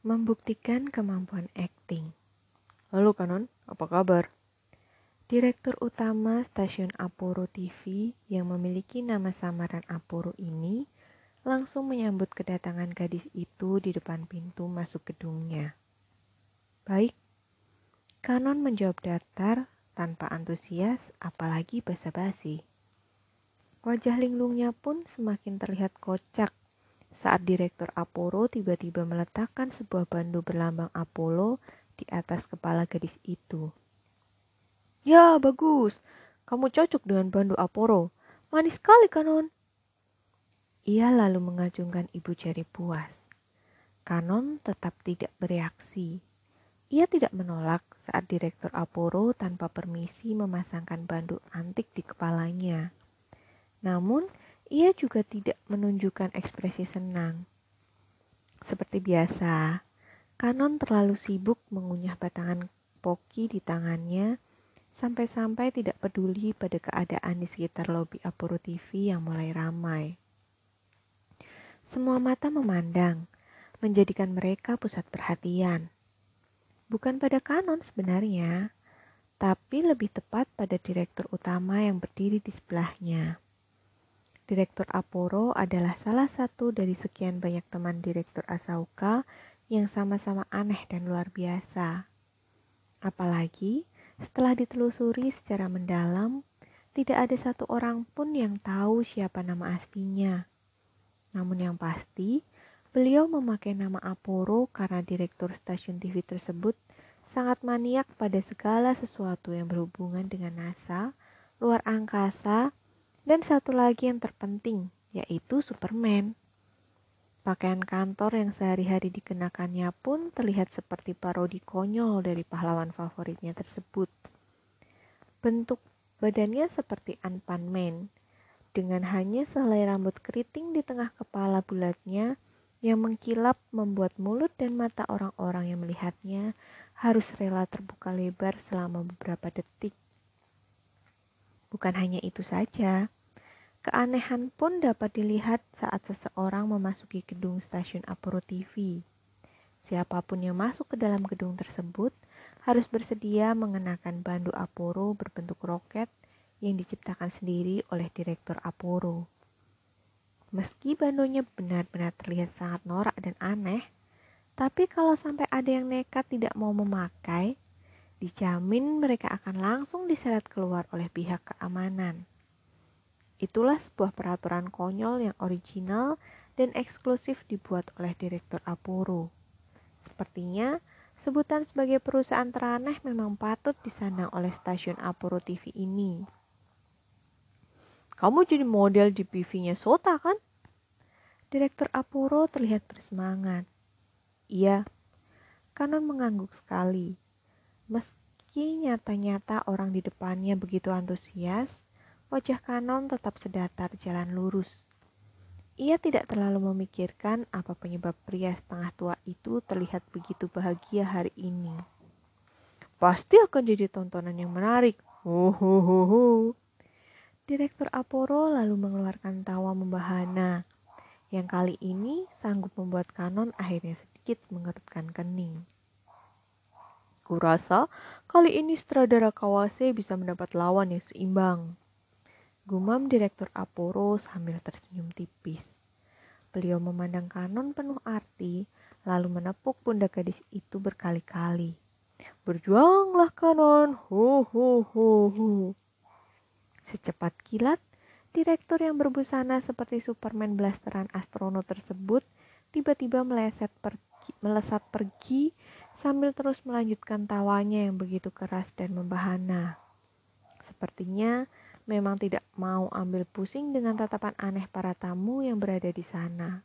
membuktikan kemampuan akting. Halo Kanon, apa kabar? Direktur utama stasiun Aporo TV yang memiliki nama samaran Aporo ini langsung menyambut kedatangan gadis itu di depan pintu masuk gedungnya. Baik, Kanon menjawab datar tanpa antusias apalagi basa-basi. Wajah linglungnya pun semakin terlihat kocak saat Direktur Apollo tiba-tiba meletakkan sebuah bandu berlambang Apollo di atas kepala gadis itu. Ya, bagus. Kamu cocok dengan bandu Apollo. Manis sekali, Kanon. Ia lalu mengajungkan ibu jari puas. Kanon tetap tidak bereaksi. Ia tidak menolak saat Direktur Apollo tanpa permisi memasangkan bandu antik di kepalanya. Namun, ia juga tidak menunjukkan ekspresi senang. Seperti biasa, Kanon terlalu sibuk mengunyah batangan poki di tangannya sampai-sampai tidak peduli pada keadaan di sekitar lobi Aporo TV yang mulai ramai. Semua mata memandang, menjadikan mereka pusat perhatian. Bukan pada Kanon sebenarnya, tapi lebih tepat pada direktur utama yang berdiri di sebelahnya. Direktur Aporo adalah salah satu dari sekian banyak teman Direktur Asauka yang sama-sama aneh dan luar biasa. Apalagi setelah ditelusuri secara mendalam, tidak ada satu orang pun yang tahu siapa nama aslinya. Namun yang pasti, beliau memakai nama Aporo karena direktur stasiun TV tersebut sangat maniak pada segala sesuatu yang berhubungan dengan NASA, luar angkasa, dan satu lagi yang terpenting, yaitu Superman. Pakaian kantor yang sehari-hari dikenakannya pun terlihat seperti parodi konyol dari pahlawan favoritnya tersebut. Bentuk badannya seperti Anpan Man, dengan hanya sehelai rambut keriting di tengah kepala bulatnya yang mengkilap membuat mulut dan mata orang-orang yang melihatnya harus rela terbuka lebar selama beberapa detik. Bukan hanya itu saja, keanehan pun dapat dilihat saat seseorang memasuki gedung stasiun Aporo TV. Siapa pun yang masuk ke dalam gedung tersebut harus bersedia mengenakan bandu Aporo berbentuk roket yang diciptakan sendiri oleh Direktur Aporo. Meski bandonya benar-benar terlihat sangat norak dan aneh, tapi kalau sampai ada yang nekat tidak mau memakai, dijamin mereka akan langsung diseret keluar oleh pihak keamanan. Itulah sebuah peraturan konyol yang original dan eksklusif dibuat oleh Direktur Aporo. Sepertinya, sebutan sebagai perusahaan teraneh memang patut disandang oleh stasiun Aporo TV ini. Kamu jadi model di PV-nya Sota kan? Direktur Aporo terlihat bersemangat. Iya, Kanon mengangguk sekali. Meski nyata-nyata orang di depannya begitu antusias, wajah Kanon tetap sedatar jalan lurus. Ia tidak terlalu memikirkan apa penyebab pria setengah tua itu terlihat begitu bahagia hari ini. Pasti akan jadi tontonan yang menarik. Huhuhuhu. Direktur Aporo lalu mengeluarkan tawa membahana, yang kali ini sanggup membuat Kanon akhirnya sedikit mengerutkan kening. Kurasa kali ini sutradara Kawase bisa mendapat lawan yang seimbang. Gumam Direktur Aporo sambil tersenyum tipis. Beliau memandang Kanon penuh arti, lalu menepuk pundak gadis itu berkali-kali. Berjuanglah Kanon, hu hu hu hu. Secepat kilat, direktur yang berbusana seperti Superman blasteran astronot tersebut tiba-tiba meleset pergi, melesat pergi sambil terus melanjutkan tawanya yang begitu keras dan membahana. Sepertinya memang tidak mau ambil pusing dengan tatapan aneh para tamu yang berada di sana.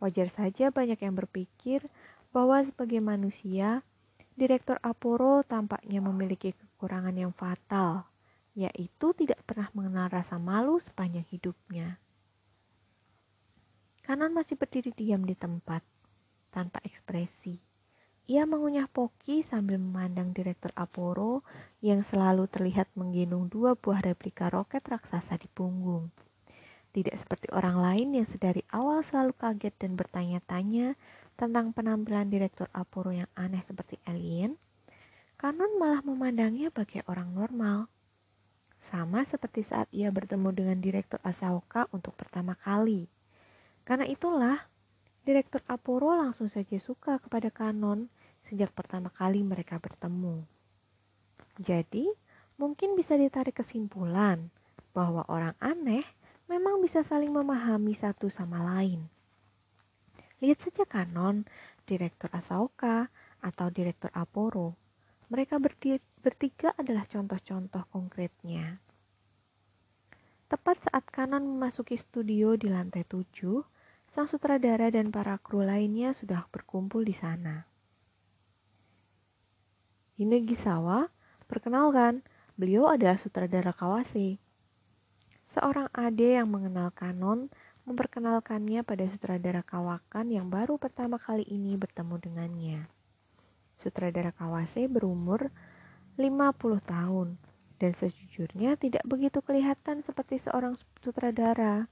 Wajar saja banyak yang berpikir bahwa sebagai manusia, Direktur Aporo tampaknya memiliki kekurangan yang fatal, yaitu tidak pernah mengenal rasa malu sepanjang hidupnya. Kanan masih berdiri diam di tempat, tanpa ekspresi. Ia mengunyah poki sambil memandang Direktur Aporo yang selalu terlihat menggendong dua buah replika roket raksasa di punggung. Tidak seperti orang lain yang sedari awal selalu kaget dan bertanya-tanya tentang penampilan Direktur Apuro yang aneh seperti alien, Kanon malah memandangnya bagai orang normal. Sama seperti saat ia bertemu dengan Direktur Asaoka untuk pertama kali. Karena itulah, Direktur Apuro langsung saja suka kepada Kanon sejak pertama kali mereka bertemu. Jadi, mungkin bisa ditarik kesimpulan bahwa orang aneh memang bisa saling memahami satu sama lain. Lihat saja Kanon, Direktur Asaoka, atau Direktur Aporo. Mereka bertiga adalah contoh-contoh konkretnya. Tepat saat Kanon memasuki studio di lantai tujuh, sang sutradara dan para kru lainnya sudah berkumpul di sana. Hinegisawa, perkenalkan, beliau adalah sutradara Kawase. Seorang ade yang mengenal Kanon memperkenalkannya pada sutradara Kawakan yang baru pertama kali ini bertemu dengannya. Sutradara Kawase berumur 50 tahun dan sejujurnya tidak begitu kelihatan seperti seorang sutradara.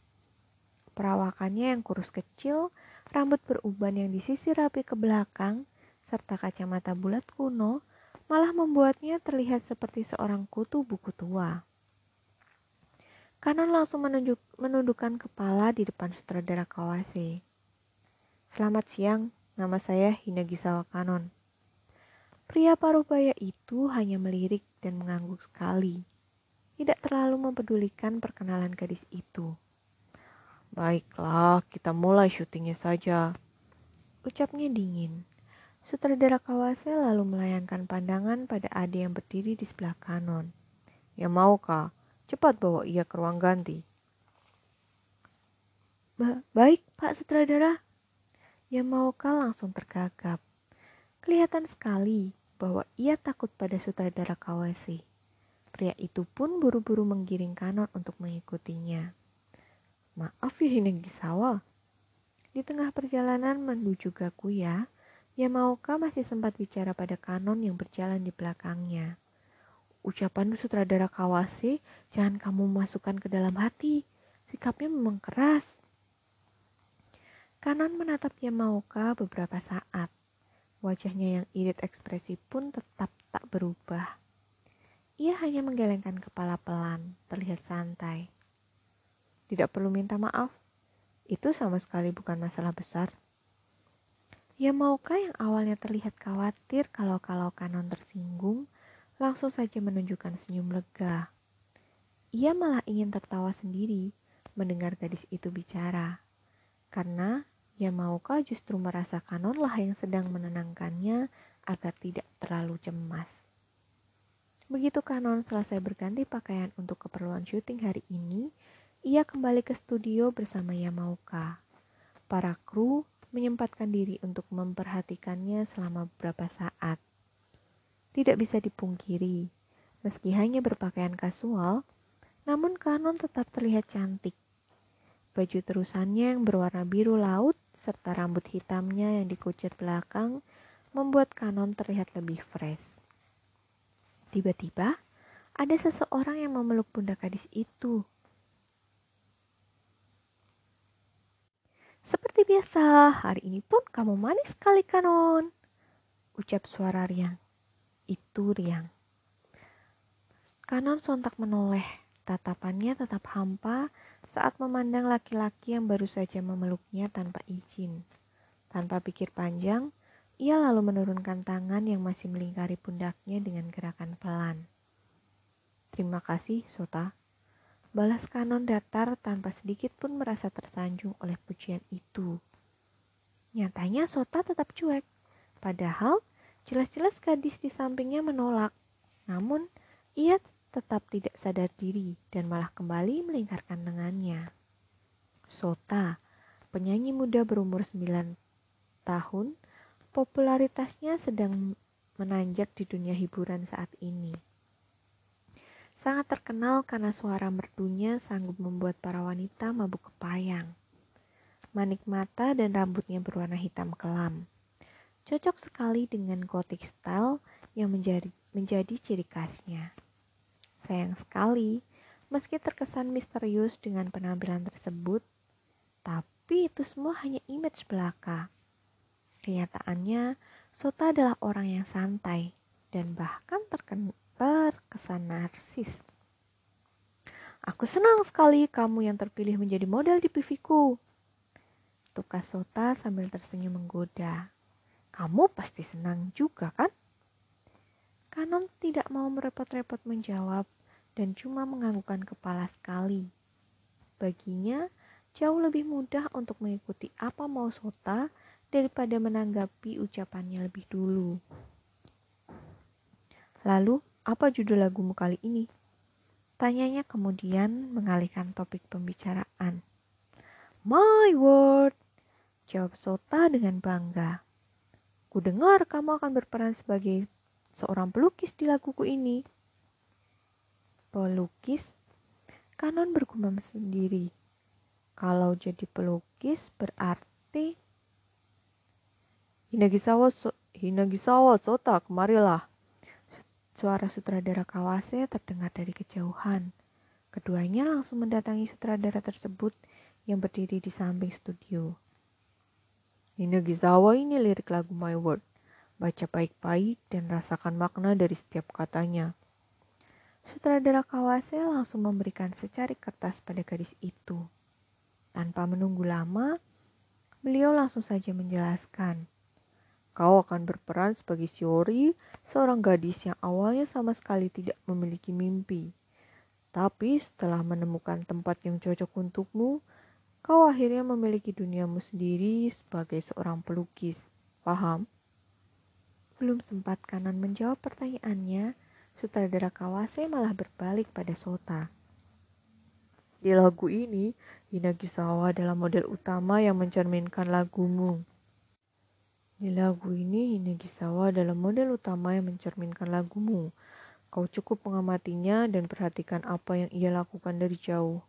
Perawakannya yang kurus kecil, rambut beruban yang disisir rapi ke belakang, serta kacamata bulat kuno malah membuatnya terlihat seperti seorang kutu buku tua. Kanan langsung menunjuk, menundukkan kepala di depan sutradara Kawase. Selamat siang, nama saya Hinagisawa Kanon. Pria parubaya itu hanya melirik dan mengangguk sekali. Tidak terlalu mempedulikan perkenalan gadis itu. Baiklah, kita mulai syutingnya saja. Ucapnya dingin. Sutradara Kawase lalu melayangkan pandangan pada Ade yang berdiri di sebelah kanon. Ya mau kah? Cepat bawa ia ke ruang ganti. Ba baik, Pak Sutradara. Yamaoka langsung tergagap. Kelihatan sekali bahwa ia takut pada sutradara Kawasi. Pria itu pun buru-buru menggiring kanon untuk mengikutinya. Maaf ya Hinegisawa. Di tengah perjalanan menuju Gakuya, Yamaoka masih sempat bicara pada kanon yang berjalan di belakangnya. Ucapan sutradara Kawase jangan kamu masukkan ke dalam hati. Sikapnya memang keras. Kanan menatap Yamaoka beberapa saat. Wajahnya yang irit ekspresi pun tetap tak berubah. Ia hanya menggelengkan kepala pelan, terlihat santai. Tidak perlu minta maaf. Itu sama sekali bukan masalah besar. Yamaoka yang awalnya terlihat khawatir kalau-kalau Kanon tersinggung, langsung saja menunjukkan senyum lega. Ia malah ingin tertawa sendiri mendengar gadis itu bicara, karena Yamaoka justru merasa Kanonlah yang sedang menenangkannya agar tidak terlalu cemas. Begitu Kanon selesai berganti pakaian untuk keperluan syuting hari ini, ia kembali ke studio bersama Yamaoka. Para kru menyempatkan diri untuk memperhatikannya selama beberapa saat. Tidak bisa dipungkiri, meski hanya berpakaian kasual, namun Kanon tetap terlihat cantik. Baju terusannya yang berwarna biru laut serta rambut hitamnya yang dikucir belakang membuat Kanon terlihat lebih fresh. Tiba-tiba, ada seseorang yang memeluk pundak gadis itu. Seperti biasa, hari ini pun kamu manis sekali, Kanon. Ucap suara riang itu riang. Kanon sontak menoleh, tatapannya tetap hampa saat memandang laki-laki yang baru saja memeluknya tanpa izin. Tanpa pikir panjang, ia lalu menurunkan tangan yang masih melingkari pundaknya dengan gerakan pelan. Terima kasih, Sota. Balas kanon datar tanpa sedikit pun merasa tersanjung oleh pujian itu. Nyatanya Sota tetap cuek, padahal Jelas-jelas gadis di sampingnya menolak, namun ia tetap tidak sadar diri dan malah kembali melingkarkan lengannya. Sota, penyanyi muda berumur 9 tahun, popularitasnya sedang menanjak di dunia hiburan saat ini. Sangat terkenal karena suara merdunya sanggup membuat para wanita mabuk kepayang. Manik mata dan rambutnya berwarna hitam kelam cocok sekali dengan gothic style yang menjadi, menjadi ciri khasnya. Sayang sekali, meski terkesan misterius dengan penampilan tersebut, tapi itu semua hanya image belaka. Kenyataannya, Sota adalah orang yang santai dan bahkan terkesan narsis. Aku senang sekali kamu yang terpilih menjadi model di PV-ku. Tukas Sota sambil tersenyum menggoda. Kamu pasti senang juga kan? Kanon tidak mau merepot-repot menjawab dan cuma menganggukkan kepala sekali. Baginya, jauh lebih mudah untuk mengikuti apa mau Sota daripada menanggapi ucapannya lebih dulu. Lalu, apa judul lagumu kali ini? Tanyanya kemudian mengalihkan topik pembicaraan. My word, jawab Sota dengan bangga. Ku dengar kamu akan berperan sebagai seorang pelukis di laguku ini pelukis, Kanon bergumam sendiri. Kalau jadi pelukis berarti Hinagisawa so, Hinagisawa Sota kemarilah. Suara sutradara Kawase terdengar dari kejauhan. Keduanya langsung mendatangi sutradara tersebut yang berdiri di samping studio. Hinagisawa ini lirik lagu My Word. Baca baik-baik dan rasakan makna dari setiap katanya. Sutradara Kawase langsung memberikan secari kertas pada gadis itu. Tanpa menunggu lama, beliau langsung saja menjelaskan. Kau akan berperan sebagai Shiori, seorang gadis yang awalnya sama sekali tidak memiliki mimpi. Tapi setelah menemukan tempat yang cocok untukmu, kau akhirnya memiliki duniamu sendiri sebagai seorang pelukis. Paham? Belum sempat kanan menjawab pertanyaannya, sutradara Kawase malah berbalik pada Sota. Di lagu ini, Hinagisawa adalah model utama yang mencerminkan lagumu. Di lagu ini, Hinagisawa adalah model utama yang mencerminkan lagumu. Kau cukup mengamatinya dan perhatikan apa yang ia lakukan dari jauh.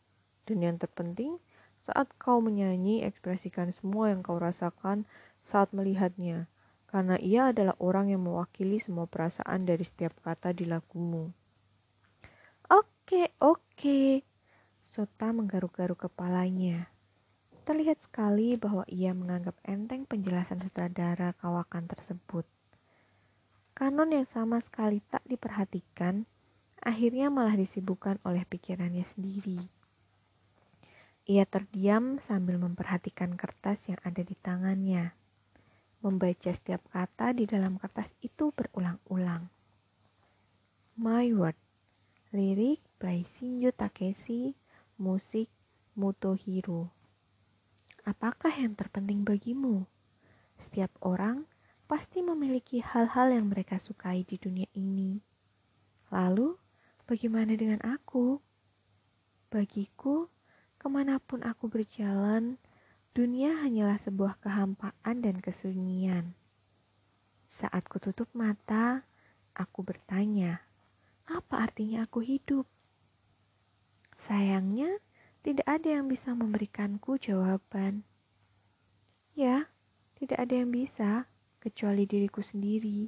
Dan yang terpenting, saat kau menyanyi, ekspresikan semua yang kau rasakan saat melihatnya karena ia adalah orang yang mewakili semua perasaan dari setiap kata di lagumu. Oke, oke. Sota menggaruk-garuk kepalanya. Terlihat sekali bahwa ia menganggap enteng penjelasan sutradara kawakan tersebut. Kanon yang sama sekali tak diperhatikan, akhirnya malah disibukkan oleh pikirannya sendiri. Ia terdiam sambil memperhatikan kertas yang ada di tangannya membaca setiap kata di dalam kertas itu berulang-ulang. My Word, lirik by Shinjo Takeshi, musik Motohiro. Apakah yang terpenting bagimu? Setiap orang pasti memiliki hal-hal yang mereka sukai di dunia ini. Lalu, bagaimana dengan aku? Bagiku, ke mana pun aku berjalan, Dunia hanyalah sebuah kehampaan dan kesunyian. Saat kututup mata, aku bertanya, apa artinya aku hidup? Sayangnya, tidak ada yang bisa memberikanku jawaban. Ya, tidak ada yang bisa, kecuali diriku sendiri.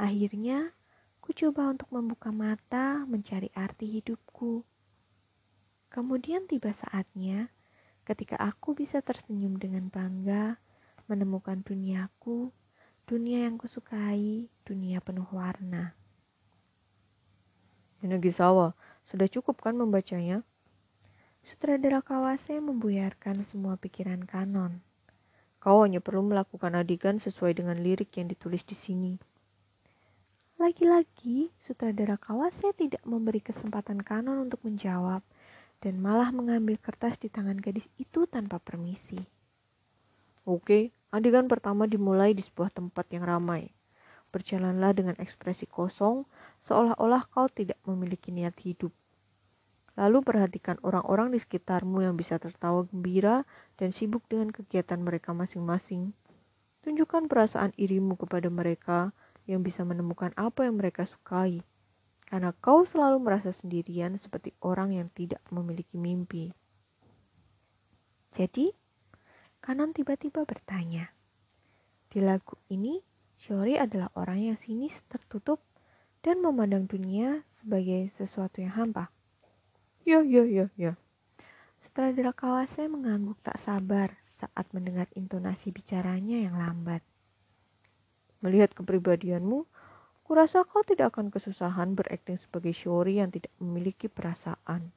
Akhirnya, ku coba untuk membuka mata mencari arti hidupku. Kemudian tiba saatnya, ketika aku bisa tersenyum dengan bangga, menemukan duniaku, dunia yang kusukai, dunia penuh warna. Yanagisawa, sudah cukup kan membacanya? Sutradara Kawase membuyarkan semua pikiran kanon. Kau hanya perlu melakukan adegan sesuai dengan lirik yang ditulis di sini. Lagi-lagi, sutradara Kawase tidak memberi kesempatan kanon untuk menjawab dan malah mengambil kertas di tangan gadis itu tanpa permisi. Oke, adegan pertama dimulai di sebuah tempat yang ramai. Berjalanlah dengan ekspresi kosong, seolah-olah kau tidak memiliki niat hidup. Lalu perhatikan orang-orang di sekitarmu yang bisa tertawa gembira dan sibuk dengan kegiatan mereka masing-masing. Tunjukkan perasaan irimu kepada mereka yang bisa menemukan apa yang mereka sukai karena kau selalu merasa sendirian seperti orang yang tidak memiliki mimpi. Jadi, Kanon tiba-tiba bertanya, di lagu ini Shori adalah orang yang sinis, tertutup, dan memandang dunia sebagai sesuatu yang hampa. Ya, ya, ya, ya. Sutradara Kawase mengangguk tak sabar saat mendengar intonasi bicaranya yang lambat. Melihat kepribadianmu, kurasa kau tidak akan kesusahan berakting sebagai Shori yang tidak memiliki perasaan.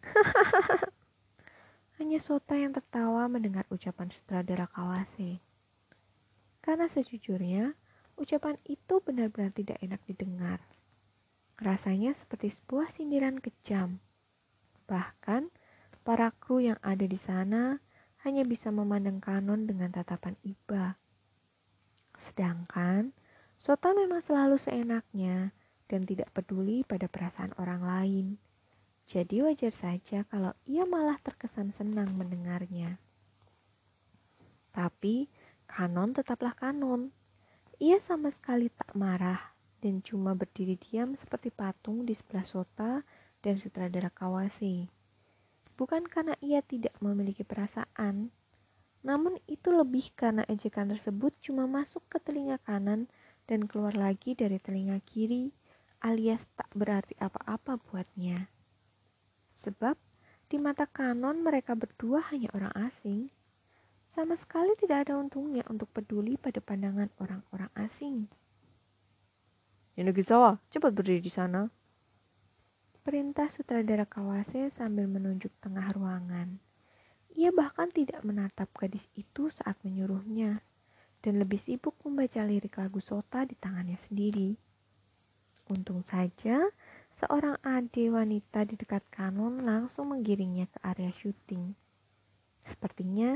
Hanya Sota yang tertawa mendengar ucapan sutradara Kawase. Karena sejujurnya, ucapan itu benar-benar tidak enak didengar. Rasanya seperti sebuah sindiran kejam. Bahkan, para kru yang ada di sana hanya bisa memandang Kanon dengan tatapan iba. Sedangkan, Sota memang selalu seenaknya dan tidak peduli pada perasaan orang lain. Jadi wajar saja kalau ia malah terkesan senang mendengarnya. Tapi Kanon tetaplah Kanon. Ia sama sekali tak marah dan cuma berdiri diam seperti patung di sebelah Sota dan sutradara Kawase. Bukan karena ia tidak memiliki perasaan, namun itu lebih karena ejekan tersebut cuma masuk ke telinga kanan dan keluar lagi dari telinga kiri alias tak berarti apa-apa buatnya. Sebab di mata kanon mereka berdua hanya orang asing. Sama sekali tidak ada untungnya untuk peduli pada pandangan orang-orang asing. Yanagisawa, cepat berdiri di sana. Perintah sutradara Kawase sambil menunjuk tengah ruangan. Ia bahkan tidak menatap gadis itu saat menyuruhnya dan lebih sibuk membaca lirik lagu Sota di tangannya sendiri. Untung saja seorang ade wanita di dekat kanon langsung menggiringnya ke area syuting. Sepertinya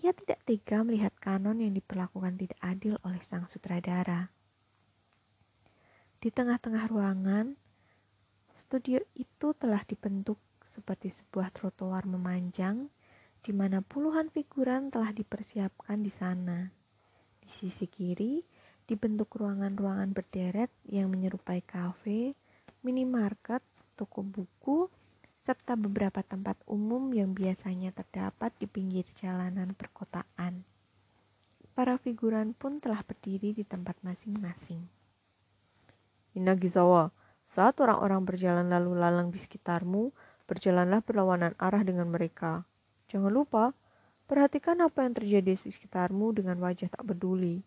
ia tidak tega melihat kanon yang diperlakukan tidak adil oleh sang sutradara. Di tengah-tengah ruangan, studio itu telah dibentuk seperti sebuah trotoar memanjang di mana puluhan figuran telah dipersiapkan di sana. Di sisi kiri, dibentuk ruangan-ruangan berderet yang menyerupai kafe minimarket, toko buku, serta beberapa tempat umum yang biasanya terdapat di pinggir jalanan perkotaan. Para figuran pun telah berdiri di tempat masing-masing. Inagisawa, saat orang-orang berjalan lalu lalang di sekitarmu, berjalanlah berlawanan arah dengan mereka. Jangan lupa, perhatikan apa yang terjadi di sekitarmu dengan wajah tak peduli.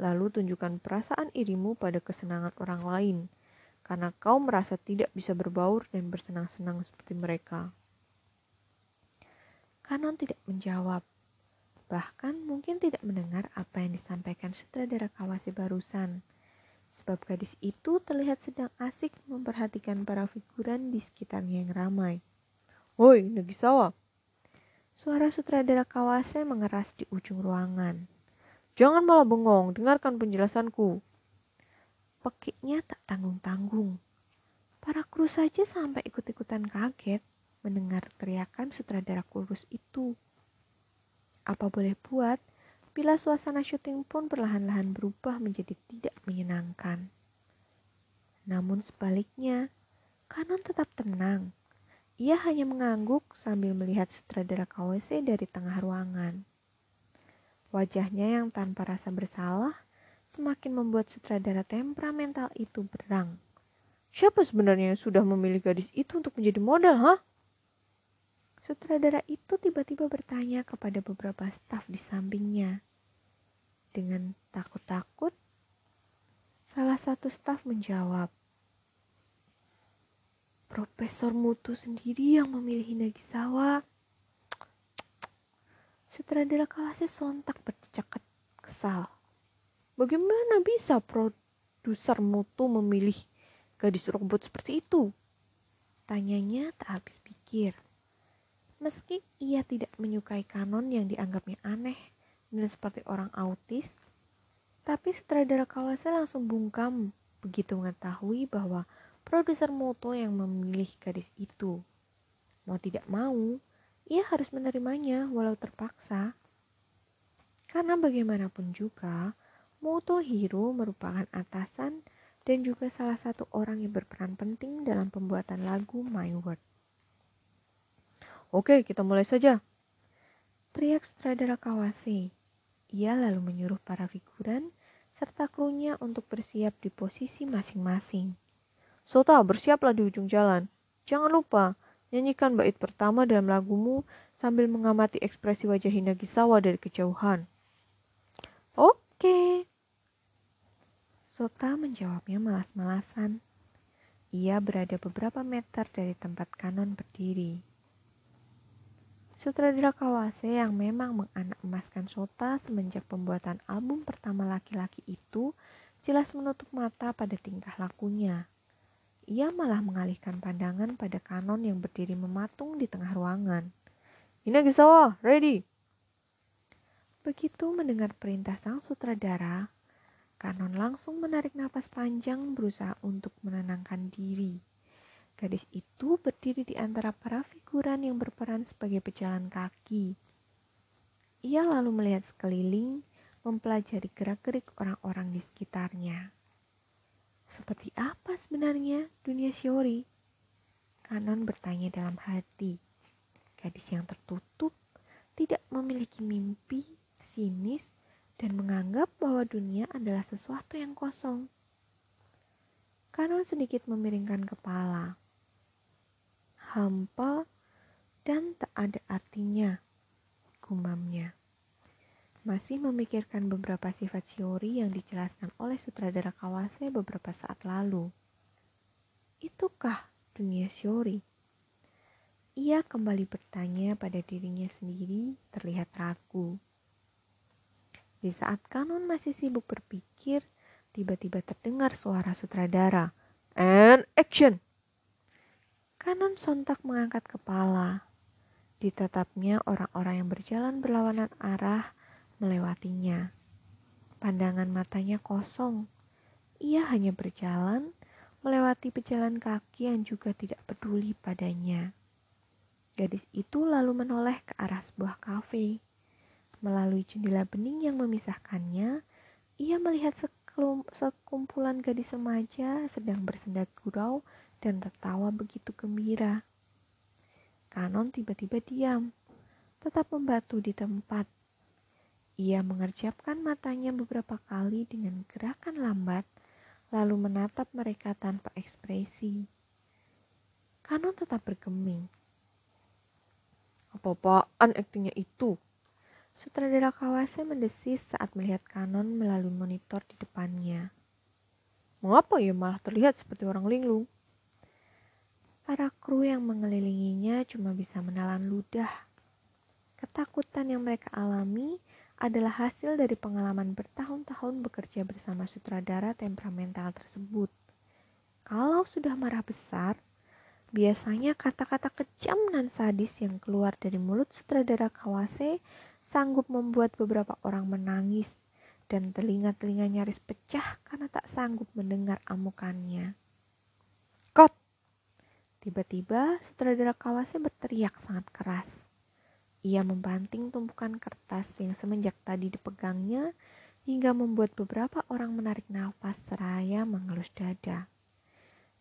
Lalu tunjukkan perasaan irimu pada kesenangan orang lain – karena kau merasa tidak bisa berbaur dan bersenang-senang seperti mereka. Kanon tidak menjawab, bahkan mungkin tidak mendengar apa yang disampaikan sutradara Kawasi barusan, sebab gadis itu terlihat sedang asik memperhatikan para figuran di sekitarnya yang ramai. Woi, Nagisawa! Suara sutradara Kawase mengeras di ujung ruangan. Jangan malah bengong, dengarkan penjelasanku. Pekiknya tak tanggung-tanggung. Para kru saja sampai ikut-ikutan kaget mendengar teriakan sutradara kurus itu. Apa boleh buat, bila suasana syuting pun perlahan-lahan berubah menjadi tidak menyenangkan. Namun sebaliknya, Kanon tetap tenang. Ia hanya mengangguk sambil melihat sutradara KWC dari tengah ruangan. Wajahnya yang tanpa rasa bersalah semakin membuat sutradara temperamental itu berang. Siapa sebenarnya yang sudah memilih gadis itu untuk menjadi model, ha? Sutradara itu tiba-tiba bertanya kepada beberapa staf di sampingnya. Dengan takut-takut, salah satu staf menjawab, Profesor Mutu sendiri yang memilih Nagisawa. Sutradara kelasnya sontak bercecak kesal. Bagaimana bisa produser mutu memilih gadis robot seperti itu? Tanyanya tak habis pikir. Meski ia tidak menyukai kanon yang dianggapnya aneh dan seperti orang autis, tapi sutradara Kawase langsung bungkam begitu mengetahui bahwa produser moto yang memilih gadis itu. Mau tidak mau, ia harus menerimanya walau terpaksa. Karena bagaimanapun juga, Motohiro merupakan atasan dan juga salah satu orang yang berperan penting dalam pembuatan lagu My World. Oke, kita mulai saja. Teriak sutradara Kawase. Ia lalu menyuruh para figuran serta krunya untuk bersiap di posisi masing-masing. Sota, bersiaplah di ujung jalan. Jangan lupa, nyanyikan bait pertama dalam lagumu sambil mengamati ekspresi wajah Hinagisawa dari kejauhan. Oke. Sota menjawabnya malas-malasan. Ia berada beberapa meter dari tempat Kanon berdiri. Sutradara Kawase yang memang menganak emaskan Sota semenjak pembuatan album pertama laki-laki itu jelas menutup mata pada tingkah lakunya. Ia malah mengalihkan pandangan pada Kanon yang berdiri mematung di tengah ruangan. Inagisawa, ready! Begitu mendengar perintah sang sutradara, Kanon langsung menarik nafas panjang berusaha untuk menenangkan diri. Gadis itu berdiri di antara para figuran yang berperan sebagai pejalan kaki. Ia lalu melihat sekeliling, mempelajari gerak-gerik orang-orang di sekitarnya. Seperti apa sebenarnya dunia Shiori? Kanon bertanya dalam hati. Gadis yang tertutup, tidak memiliki mimpi, sinis, dan menganggap bahwa dunia adalah sesuatu yang kosong. Kanon sedikit memiringkan kepala. Hampa dan tak ada artinya, gumamnya. Masih memikirkan beberapa sifat Shiori yang dijelaskan oleh sutradara Kawase beberapa saat lalu. Itukah dunia Shiori? Ia kembali bertanya pada dirinya sendiri terlihat ragu. Di saat Kanon masih sibuk berpikir, tiba-tiba terdengar suara sutradara. And action! Kanon sontak mengangkat kepala. Ditetapnya orang-orang yang berjalan berlawanan arah melewatinya. Pandangan matanya kosong. Ia hanya berjalan melewati pejalan kaki yang juga tidak peduli padanya. Gadis itu lalu menoleh ke arah sebuah kafe. Melalui jendela bening yang memisahkannya, ia melihat sekumpulan gadis remaja sedang bersenda gurau dan tertawa begitu gembira. Kanon tiba-tiba diam, tetap membatu di tempat. Ia mengerjapkan matanya beberapa kali dengan gerakan lambat, lalu menatap mereka tanpa ekspresi. Kanon tetap bergeming. Apa-apaan aktingnya itu? Sutradara Kawase mendesis saat melihat Kanon melalui monitor di depannya. Mengapa ia malah terlihat seperti orang linglung? Para kru yang mengelilinginya cuma bisa menelan ludah. Ketakutan yang mereka alami adalah hasil dari pengalaman bertahun-tahun bekerja bersama sutradara temperamental tersebut. Kalau sudah marah besar, biasanya kata-kata kejam dan sadis yang keluar dari mulut sutradara Kawase sanggup membuat beberapa orang menangis dan telinga-telinga nyaris pecah karena tak sanggup mendengar amukannya. Kot! Tiba-tiba sutradara Kawase berteriak sangat keras. Ia membanting tumpukan kertas yang semenjak tadi dipegangnya hingga membuat beberapa orang menarik nafas seraya mengelus dada.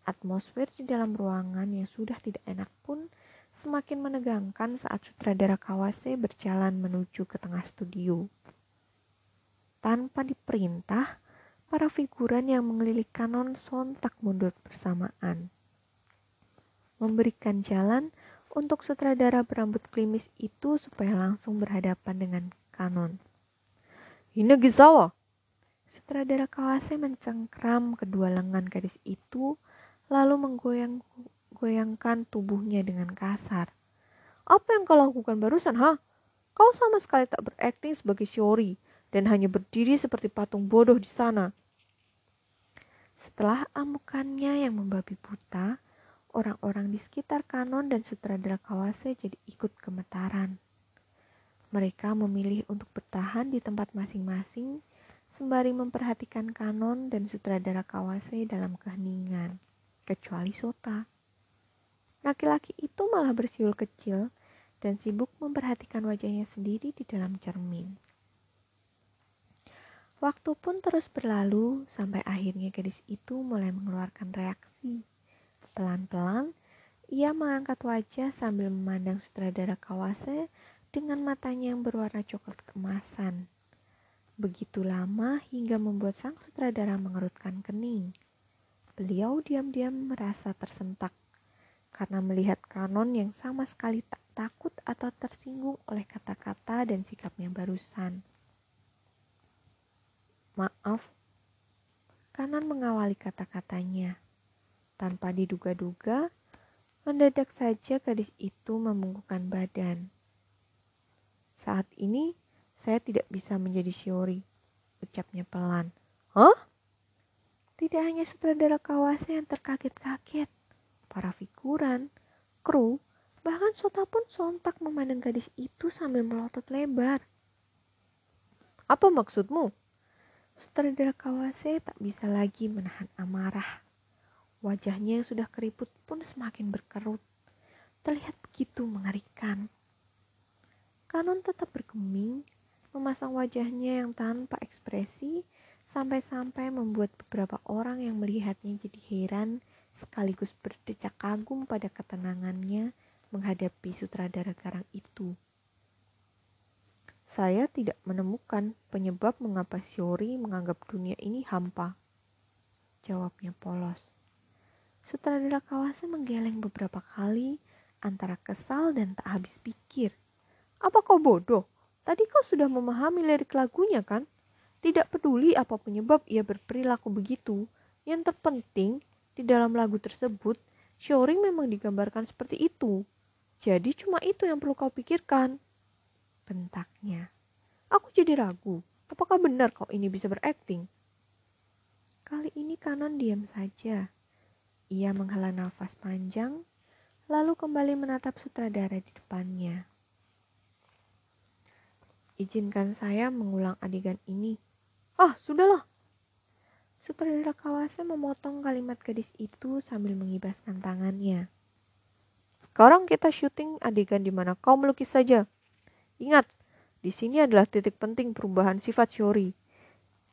Atmosfer di dalam ruangan yang sudah tidak enak pun semakin menegangkan saat sutradara Kawase berjalan menuju ke tengah studio. Tanpa diperintah, para figuran yang mengelilingi kanon sontak mundur bersamaan. Memberikan jalan untuk sutradara berambut klimis itu supaya langsung berhadapan dengan kanon. Hinagisawa! Sutradara Kawase mencengkram kedua lengan gadis itu, lalu menggoyang goyangkan tubuhnya dengan kasar. Apa yang kau lakukan barusan, ha? Kau sama sekali tak berakting sebagai Shiori dan hanya berdiri seperti patung bodoh di sana. Setelah amukannya yang membabi buta, orang-orang di sekitar Kanon dan sutradara Kawase jadi ikut gemetaran. Mereka memilih untuk bertahan di tempat masing-masing sembari memperhatikan Kanon dan sutradara Kawase dalam keheningan, kecuali Sota. Laki-laki itu malah bersiul kecil dan sibuk memperhatikan wajahnya sendiri di dalam cermin. Waktu pun terus berlalu sampai akhirnya gadis itu mulai mengeluarkan reaksi. Pelan-pelan, ia mengangkat wajah sambil memandang sutradara Kawase dengan matanya yang berwarna coklat kemasan. Begitu lama hingga membuat sang sutradara mengerutkan kening. Beliau diam-diam merasa tersentak karena melihat kanon yang sama sekali tak takut atau tersinggung oleh kata-kata dan sikapnya barusan. Maaf, kanan mengawali kata-katanya. Tanpa diduga-duga, mendadak saja gadis itu membungkukkan badan. Saat ini, saya tidak bisa menjadi Shiori, ucapnya pelan. Hah? Tidak hanya sutradara kawasa yang terkaget-kaget, para figuran, kru, bahkan Sota pun sontak memandang gadis itu sambil melotot lebar. Apa maksudmu? Sutradara Kawase tak bisa lagi menahan amarah. Wajahnya yang sudah keriput pun semakin berkerut. Terlihat begitu mengerikan. Kanon tetap bergeming, memasang wajahnya yang tanpa ekspresi, sampai-sampai membuat beberapa orang yang melihatnya jadi heran sekaligus berdecak kagum pada ketenangannya menghadapi sutradara garang itu. Saya tidak menemukan penyebab mengapa Shiori menganggap dunia ini hampa. Jawabnya polos. Sutradara Kawase menggeleng beberapa kali antara kesal dan tak habis pikir. Apa kau bodoh? Tadi kau sudah memahami lirik lagunya kan? Tidak peduli apa penyebab ia berperilaku begitu. Yang terpenting, di dalam lagu tersebut, Shiori memang digambarkan seperti itu. Jadi cuma itu yang perlu kau pikirkan bentaknya. Aku jadi ragu, apakah benar kau ini bisa berakting? Kali ini Kanon diam saja. Ia menghela nafas panjang, lalu kembali menatap sutradara di depannya. Izinkan saya mengulang adegan ini. Ah, sudahlah. Sutradara kawasan memotong kalimat gadis itu sambil mengibaskan tangannya. Sekarang kita syuting adegan di mana kau melukis saja. Ingat, di sini adalah titik penting perubahan sifat Shiori.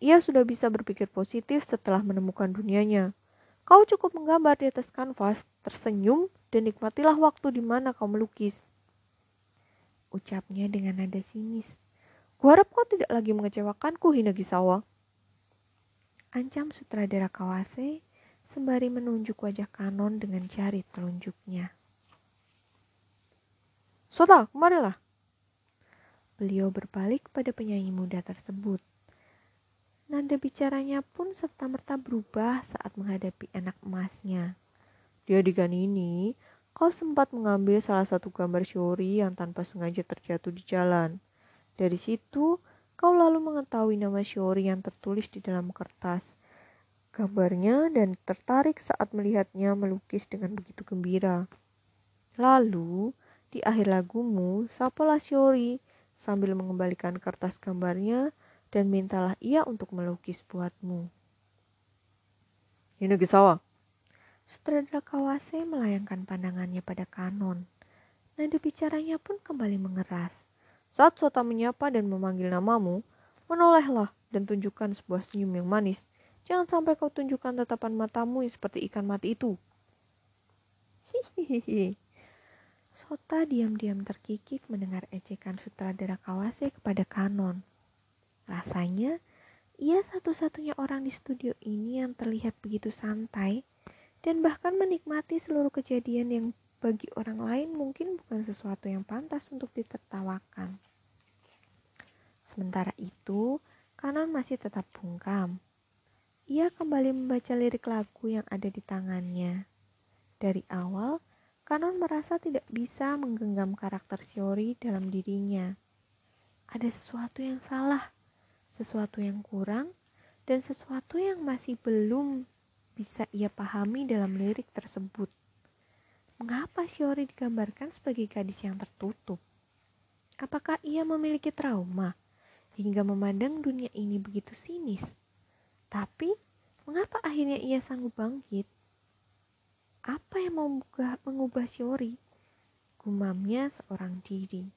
Ia sudah bisa berpikir positif setelah menemukan dunianya. Kau cukup menggambar di atas kanvas, tersenyum, dan nikmatilah waktu di mana kau melukis. Ucapnya dengan nada sinis. Kuharap kau tidak lagi mengecewakanku, Hinagisawa. Ancam sutradara Kawase sembari menunjuk wajah Kanon dengan jari telunjuknya. Sota, kemarilah. Beliau berbalik pada penyanyi muda tersebut. Nada bicaranya pun serta-merta berubah saat menghadapi anak emasnya. Di adegan ini, kau sempat mengambil salah satu gambar Shiori yang tanpa sengaja terjatuh di jalan. Dari situ, kau lalu mengetahui nama Shiori yang tertulis di dalam kertas. Gambarnya dan tertarik saat melihatnya melukis dengan begitu gembira. Lalu, di akhir lagumu, sapalah Shiori sambil mengembalikan kertas gambarnya dan mintalah ia untuk melukis buatmu. Hinagisawa. Sutradara Kawase melayangkan pandangannya pada Kanon. Nada bicaranya pun kembali mengeras. Saat Sota menyapa dan memanggil namamu, menolehlah dan tunjukkan sebuah senyum yang manis. Jangan sampai kau tunjukkan tatapan matamu yang seperti ikan mati itu. Hihihi. Sota diam-diam terkikik mendengar ejekan sutradara Kawase kepada Kanon. Rasanya, ia satu-satunya orang di studio ini yang terlihat begitu santai dan bahkan menikmati seluruh kejadian yang bagi orang lain mungkin bukan sesuatu yang pantas untuk ditertawakan. Sementara itu, Kanon masih tetap bungkam. Ia kembali membaca lirik lagu yang ada di tangannya. Dari awal, Kanon merasa tidak bisa menggenggam karakter Shiori dalam dirinya. Ada sesuatu yang salah, sesuatu yang kurang, dan sesuatu yang masih belum bisa ia pahami dalam lirik tersebut. Mengapa Shiori digambarkan sebagai gadis yang tertutup? Apakah ia memiliki trauma hingga memandang dunia ini begitu sinis? Tapi, mengapa akhirnya ia sanggup bangkit? Apa yang mengubah, mengubah Shiori? Gumamnya seorang diri.